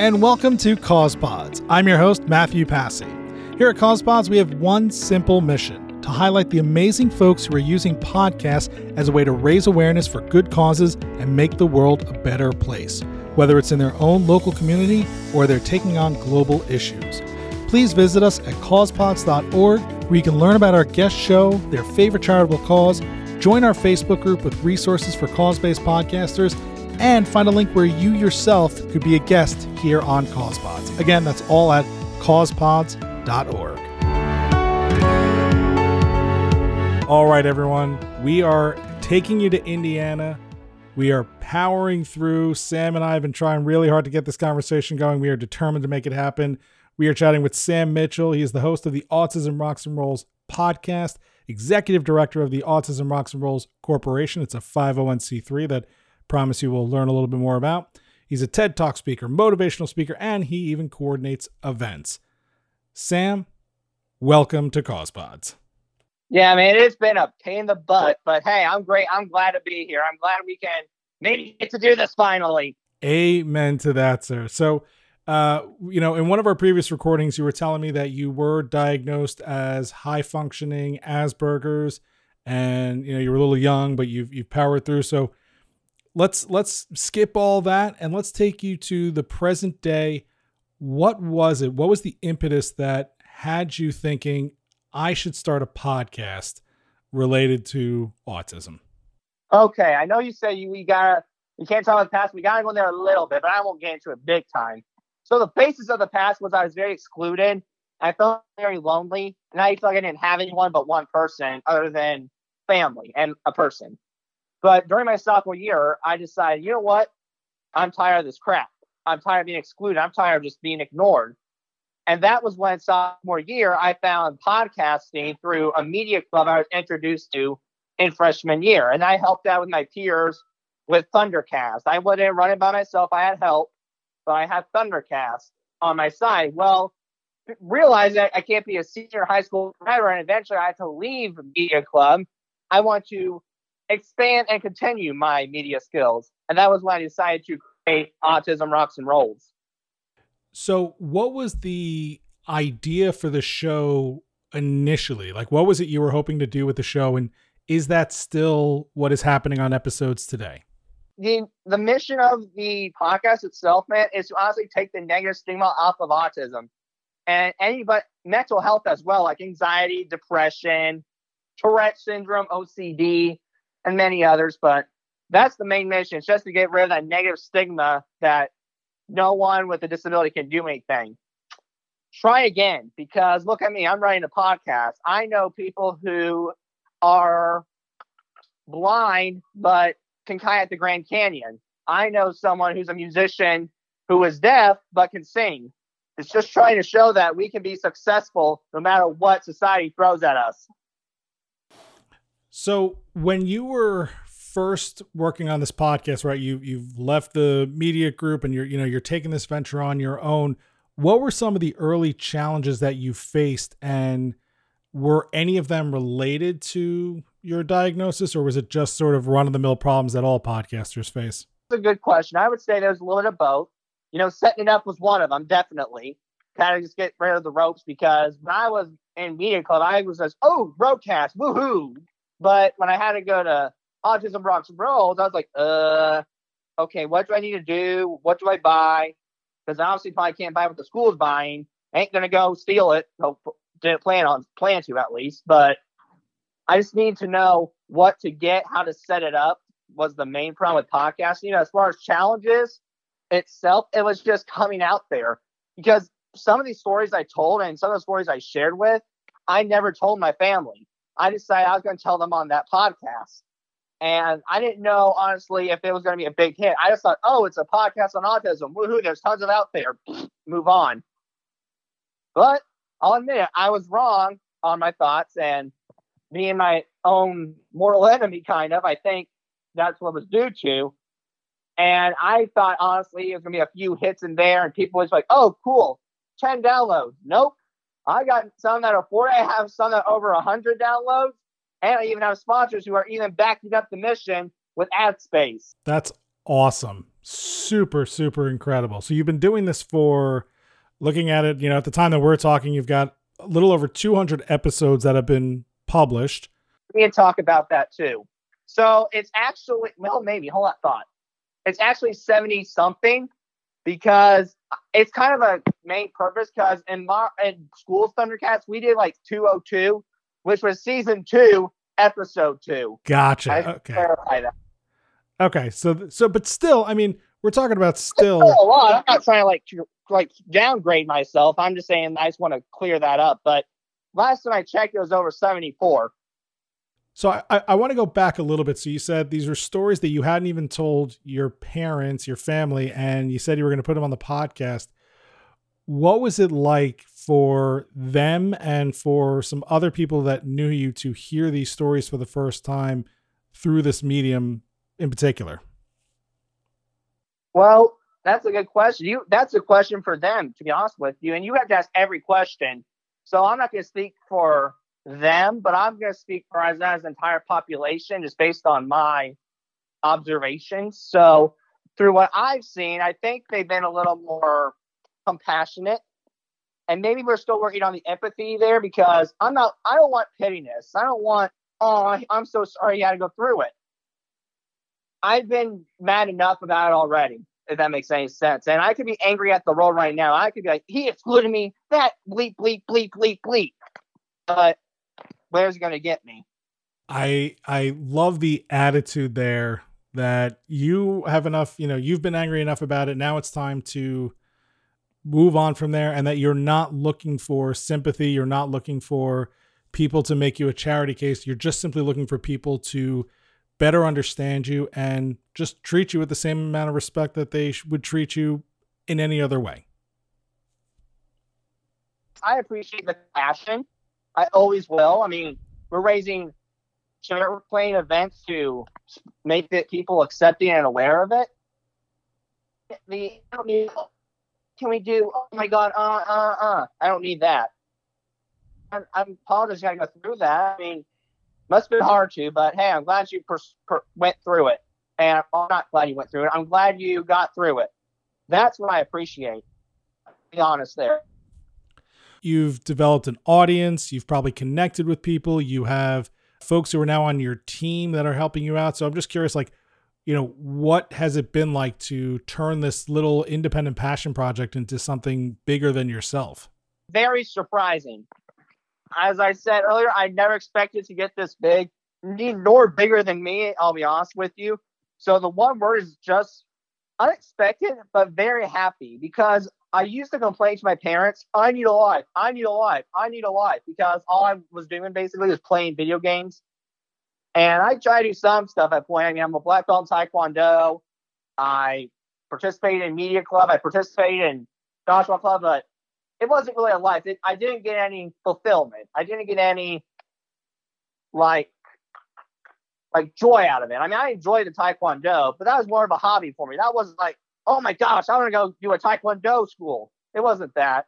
and welcome to Cause Pods. I'm your host, Matthew Passy. Here at Cause Pods, we have one simple mission to highlight the amazing folks who are using podcasts as a way to raise awareness for good causes and make the world a better place, whether it's in their own local community or they're taking on global issues. Please visit us at causepods.org where you can learn about our guest show, their favorite charitable cause, join our Facebook group with resources for cause based podcasters, and find a link where you yourself could be a guest here on CausePods. Again, that's all at causepods.org. All right, everyone, we are taking you to Indiana. We are powering through. Sam and I have been trying really hard to get this conversation going. We are determined to make it happen. We are chatting with Sam Mitchell. He is the host of the Autism Rocks and Rolls podcast, executive director of the Autism Rocks and Rolls Corporation. It's a 501c3 that promise you we'll learn a little bit more about. He's a TED Talk speaker, motivational speaker, and he even coordinates events. Sam, welcome to CausePods. Yeah, I mean, it's been a pain in the butt, but hey, I'm great. I'm glad to be here. I'm glad we can maybe get to do this finally. Amen to that, sir. So, uh, you know, in one of our previous recordings, you were telling me that you were diagnosed as high functioning Asperger's, and you know you were a little young, but you've you've powered through. So, let's let's skip all that and let's take you to the present day. What was it? What was the impetus that had you thinking I should start a podcast related to autism? Okay, I know you say you we gotta you can't talk about the past. We gotta go there a little bit, but I won't get into it big time. So the basis of the past was I was very excluded. I felt very lonely, and I felt like I didn't have anyone but one person other than family and a person. But during my sophomore year, I decided, you know what? I'm tired of this crap. I'm tired of being excluded. I'm tired of just being ignored. And that was when sophomore year I found podcasting through a media club I was introduced to in freshman year. And I helped out with my peers with Thundercast. I wasn't running by myself, I had help, but I had Thundercast on my side. Well, realized that I can't be a senior high school writer and eventually I had to leave media club. I want to expand and continue my media skills. And that was when I decided to create Autism Rocks and Rolls. So, what was the idea for the show initially? Like, what was it you were hoping to do with the show? And is that still what is happening on episodes today? The, the mission of the podcast itself, man, is to honestly take the negative stigma off of autism and any but mental health as well, like anxiety, depression, Tourette syndrome, OCD, and many others. But that's the main mission. It's just to get rid of that negative stigma that no one with a disability can do anything. Try again because look at me, I'm writing a podcast. I know people who are blind but can kayak the Grand Canyon. I know someone who's a musician who is deaf but can sing. It's just trying to show that we can be successful no matter what society throws at us. So when you were first working on this podcast, right? You you've left the media group and you're you know you're taking this venture on your own. What were some of the early challenges that you faced, and were any of them related to your diagnosis, or was it just sort of run of the mill problems that all podcasters face? That's a good question. I would say there's a little bit of both. You know, setting it up was one of them, definitely. Kind of just get rid of the ropes because when I was in media club, I was just, oh, broadcast, woohoo, but when I had to go to Autism Rocks and Rolls, I was like, uh, okay, what do I need to do? What do I buy? Because obviously probably can't buy what the school's buying. I ain't gonna go steal it. didn't plan on plan to at least, but I just need to know what to get, how to set it up. Was the main problem with podcasting. You know, as far as challenges itself, it was just coming out there because some of these stories I told and some of the stories I shared with, I never told my family. I decided I was going to tell them on that podcast. And I didn't know, honestly, if it was going to be a big hit. I just thought, oh, it's a podcast on autism. Woohoo, there's tons of out there. Move on. But I'll admit it, I was wrong on my thoughts and being my own mortal enemy, kind of. I think that's what was due to. And I thought, honestly, it was going to be a few hits in there, and people was like, oh, cool, 10 downloads. Nope. I got some that are 40. I have some that are over 100 downloads. And I even have sponsors who are even backing up the mission with ad space. That's awesome. super, super incredible. So you've been doing this for looking at it, you know, at the time that we're talking, you've got a little over 200 episodes that have been published. We can talk about that too. So it's actually, well, maybe, hold on, thought. It's actually 70 something because it's kind of a main purpose because in, my in School's Thundercast, we did like 202, which was season two, episode two. Gotcha. okay. Okay. So, so, but still, I mean, we're talking about still, still a lot. I'm not trying to like like downgrade myself. I'm just saying I just want to clear that up. But last time I checked, it was over 74. So I, I want to go back a little bit. So you said these were stories that you hadn't even told your parents, your family, and you said you were going to put them on the podcast. What was it like for them and for some other people that knew you to hear these stories for the first time through this medium in particular? Well, that's a good question. You that's a question for them, to be honest with you. And you have to ask every question. So I'm not going to speak for them, but I'm going to speak for as entire population, just based on my observations. So through what I've seen, I think they've been a little more compassionate. And maybe we're still working on the empathy there because I'm not, I don't want pettiness. I don't want, oh, I'm so sorry you had to go through it. I've been mad enough about it already if that makes any sense. And I could be angry at the role right now. I could be like, he excluded me, that bleep, bleep, bleep, bleep, bleep. But where's he going to get me? I I love the attitude there that you have enough, you know, you've been angry enough about it. Now it's time to move on from there and that you're not looking for sympathy, you're not looking for people to make you a charity case. You're just simply looking for people to better understand you and just treat you with the same amount of respect that they would treat you in any other way. I appreciate the passion. I always will. I mean, we're raising, we're playing events to make the people accepting and aware of it. The can we do? Oh my God! Uh, uh, uh! I don't need that. I'm, I'm apologizing. I go through that. I mean, must have been hard to, but hey, I'm glad you per, per, went through it. And I'm not glad you went through it. I'm glad you got through it. That's what I appreciate. Be honest there. You've developed an audience. You've probably connected with people. You have folks who are now on your team that are helping you out. So I'm just curious, like, you know, what has it been like to turn this little independent passion project into something bigger than yourself? Very surprising as I said earlier, I never expected to get this big, nor bigger than me. I'll be honest with you. So the one word is just unexpected, but very happy because I used to complain to my parents, I need a life, I need a life, I need a life, because all I was doing basically was playing video games. And I try to do some stuff at point. I mean, I'm a black belt in Taekwondo. I participated in media club. I participated in dodgeball club, but it wasn't really a life. It, I didn't get any fulfillment. I didn't get any like like joy out of it. I mean, I enjoyed the taekwondo, but that was more of a hobby for me. That wasn't like, oh my gosh, I want to go do a taekwondo school. It wasn't that.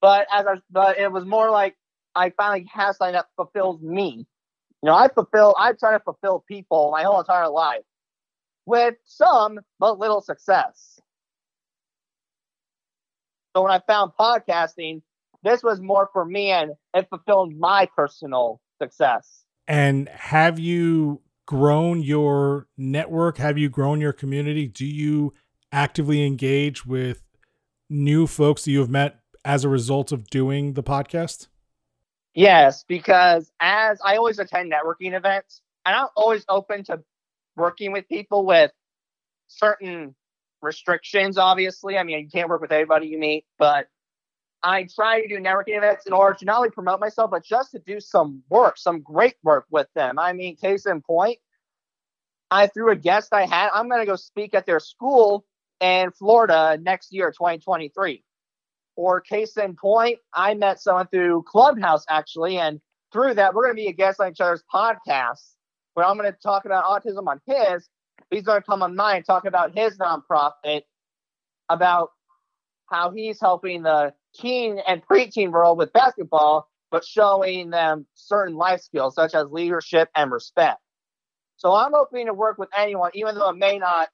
But as I, but it was more like I finally had something that fulfills me. You know, I fulfill, I try to fulfill people my whole entire life with some but little success. So when I found podcasting, this was more for me and it fulfilled my personal success. And have you grown your network? Have you grown your community? Do you actively engage with new folks that you have met as a result of doing the podcast? Yes, because as I always attend networking events, and I'm always open to working with people with certain restrictions, obviously. I mean, you can't work with everybody you meet, but I try to do networking events in order to not only promote myself, but just to do some work, some great work with them. I mean, case in point, I threw a guest I had, I'm going to go speak at their school in Florida next year, 2023. Or case in point, I met someone through Clubhouse actually, and through that, we're going to be a guest on each other's podcasts where I'm going to talk about autism on his, he's going to come on mine and talk about his nonprofit, about how he's helping the teen and preteen world with basketball, but showing them certain life skills such as leadership and respect. So I'm hoping to work with anyone, even though it may not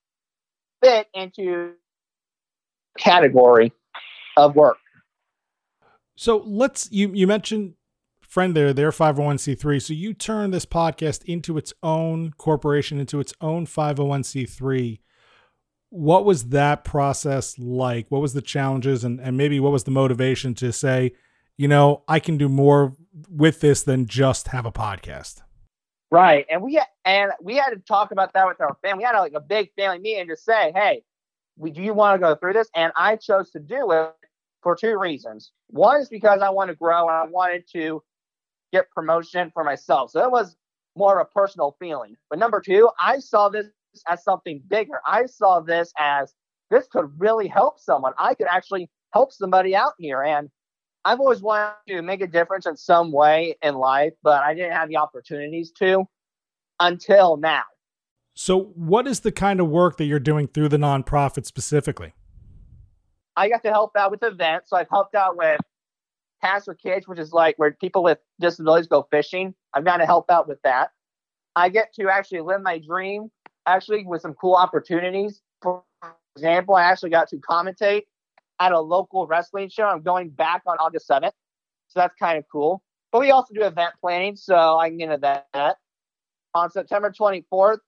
fit into category of work. So let's you you mentioned friend there, their 501c3. So you turn this podcast into its own corporation, into its own 501c3. What was that process like? What was the challenges and, and maybe what was the motivation to say, you know, I can do more with this than just have a podcast? Right. And we and we had to talk about that with our family. We had like a big family meeting to say, hey, we, do you want to go through this? And I chose to do it for two reasons. One is because I want to grow and I wanted to get promotion for myself. So it was more of a personal feeling. But number two, I saw this as something bigger. I saw this as this could really help someone. I could actually help somebody out here. And I've always wanted to make a difference in some way in life, but I didn't have the opportunities to until now. So, what is the kind of work that you're doing through the nonprofit specifically? I got to help out with events. So, I've helped out with Pass for Kids, which is like where people with disabilities go fishing. I've got to help out with that. I get to actually live my dream, actually, with some cool opportunities. For example, I actually got to commentate at a local wrestling show. I'm going back on August 7th. So that's kind of cool. But we also do event planning, so I can get into that. On September 24th,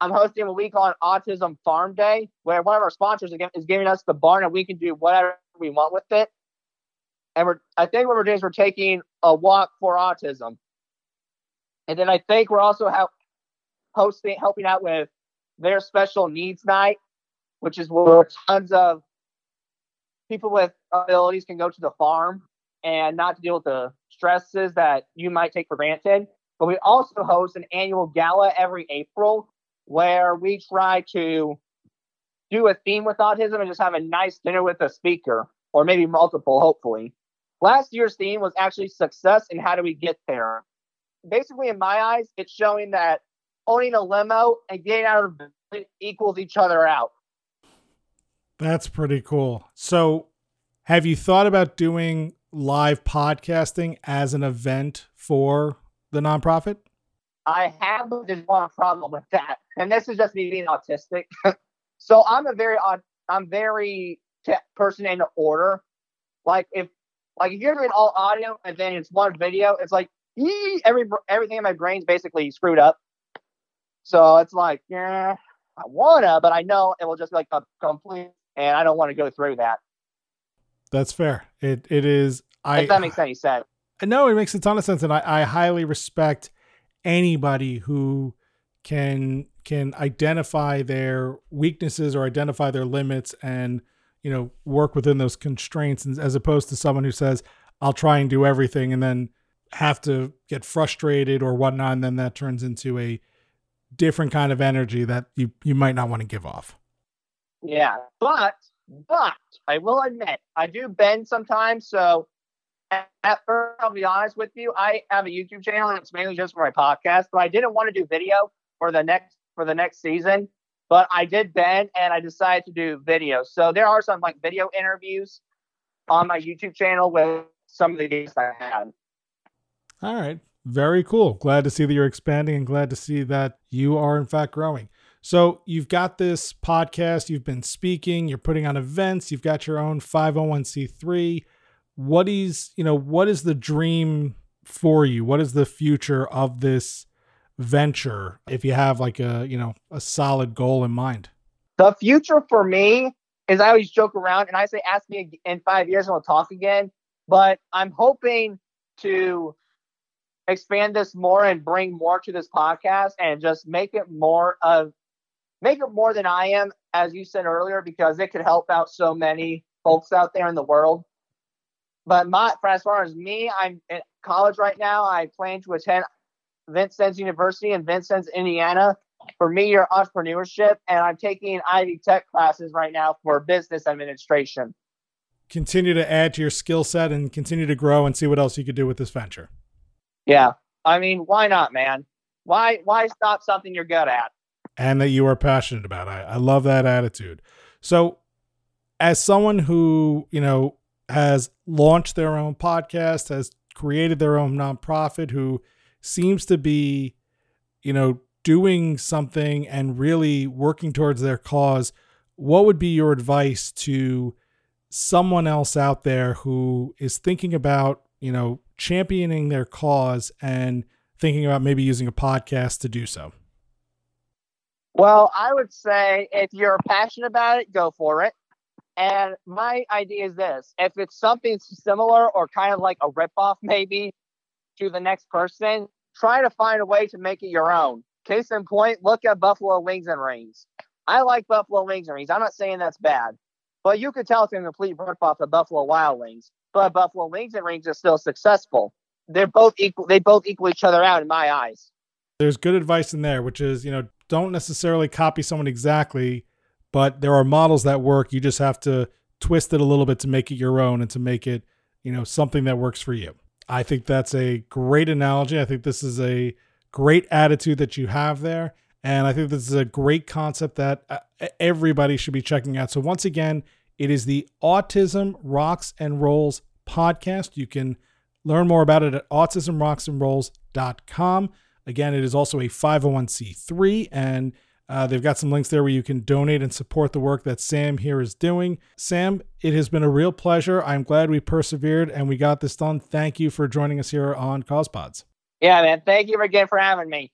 I'm hosting a week on Autism Farm Day, where one of our sponsors is giving us the barn and we can do whatever we want with it and we're I think what we're doing is we're taking a walk for autism, and then I think we're also have hosting helping out with their special needs night, which is where tons of people with abilities can go to the farm and not deal with the stresses that you might take for granted. But we also host an annual gala every April where we try to do a theme with autism and just have a nice dinner with a speaker or maybe multiple, hopefully. Last year's theme was actually success and how do we get there. Basically, in my eyes, it's showing that owning a limo and getting out of it equals each other out. That's pretty cool. So, have you thought about doing live podcasting as an event for the nonprofit? I have, but there's one problem with that, and this is just me being autistic. so I'm a very odd, I'm very person in order. Like if like if you're doing all audio and then it's one video, it's like ee, every everything in my brain's basically screwed up. So it's like, yeah, I wanna, but I know it will just be like a complete, and I don't want to go through that. That's fair. It it is. I if that makes any sense. No, it makes a ton of sense, and I, I highly respect anybody who can can identify their weaknesses or identify their limits and you know, work within those constraints as opposed to someone who says, I'll try and do everything and then have to get frustrated or whatnot. And then that turns into a different kind of energy that you, you might not want to give off. Yeah. But, but I will admit, I do bend sometimes. So at, first, I'll be honest with you, I have a YouTube channel and it's mainly just for my podcast, but I didn't want to do video for the next, for the next season but I did bend and I decided to do video. So there are some like video interviews on my YouTube channel with some of the guests I had. All right. Very cool. Glad to see that you're expanding and glad to see that you are in fact growing. So you've got this podcast, you've been speaking, you're putting on events, you've got your own 501c3. What is, you know, what is the dream for you? What is the future of this venture if you have like a you know a solid goal in mind the future for me is i always joke around and i say ask me in five years and we'll talk again but i'm hoping to expand this more and bring more to this podcast and just make it more of make it more than i am as you said earlier because it could help out so many folks out there in the world but my for as far as me i'm in college right now i plan to attend Vincennes University in Vincennes, Indiana for media entrepreneurship, and I'm taking Ivy Tech classes right now for business administration. Continue to add to your skill set and continue to grow and see what else you could do with this venture. Yeah, I mean, why not, man? Why why stop something you're good at? And that you are passionate about. I, I love that attitude. So, as someone who you know has launched their own podcast, has created their own nonprofit, who seems to be, you know, doing something and really working towards their cause. what would be your advice to someone else out there who is thinking about, you know, championing their cause and thinking about maybe using a podcast to do so? Well, I would say if you're passionate about it, go for it. And my idea is this if it's something similar or kind of like a ripoff, maybe to the next person, try to find a way to make it your own. Case in point, look at Buffalo Wings and Rings. I like Buffalo Wings and Rings. I'm not saying that's bad, but you could tell it's a complete ripoff of Buffalo Wild Wings. But Buffalo Wings and Rings are still successful. They're both equal. They both equal each other out in my eyes. There's good advice in there, which is you know don't necessarily copy someone exactly, but there are models that work. You just have to twist it a little bit to make it your own and to make it you know something that works for you. I think that's a great analogy. I think this is a great attitude that you have there. And I think this is a great concept that uh, everybody should be checking out. So, once again, it is the Autism Rocks and Rolls podcast. You can learn more about it at autismrocksandrolls.com. Again, it is also a 501c3, and uh, they've got some links there where you can donate and support the work that Sam here is doing. Sam, it has been a real pleasure. I'm glad we persevered and we got this done. Thank you for joining us here on CausePods. Yeah, man. Thank you again for having me.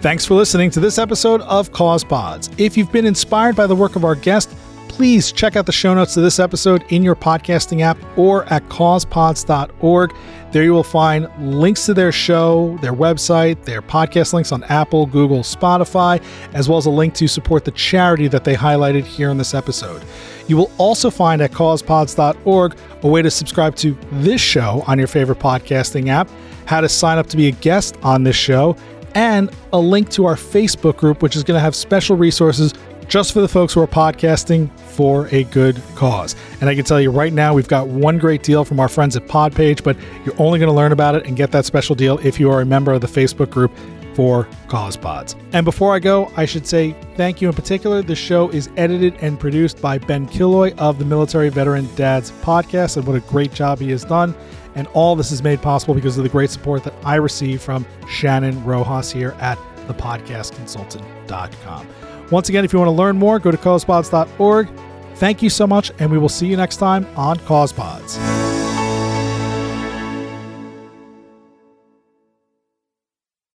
Thanks for listening to this episode of Cause Pods. If you've been inspired by the work of our guest, please check out the show notes to this episode in your podcasting app or at causepods.org. There you will find links to their show, their website, their podcast links on Apple, Google, Spotify, as well as a link to support the charity that they highlighted here in this episode. You will also find at causepods.org a way to subscribe to this show on your favorite podcasting app, how to sign up to be a guest on this show, and a link to our Facebook group, which is going to have special resources just for the folks who are podcasting for a good cause. And I can tell you right now, we've got one great deal from our friends at Podpage, but you're only going to learn about it and get that special deal if you are a member of the Facebook group for CausePods. And before I go, I should say thank you in particular. The show is edited and produced by Ben Killoy of the Military Veteran Dads podcast, and what a great job he has done. And all this is made possible because of the great support that I receive from Shannon Rojas here at thepodcastconsultant.com. Once again, if you want to learn more, go to causepods.org. Thank you so much, and we will see you next time on CausePods.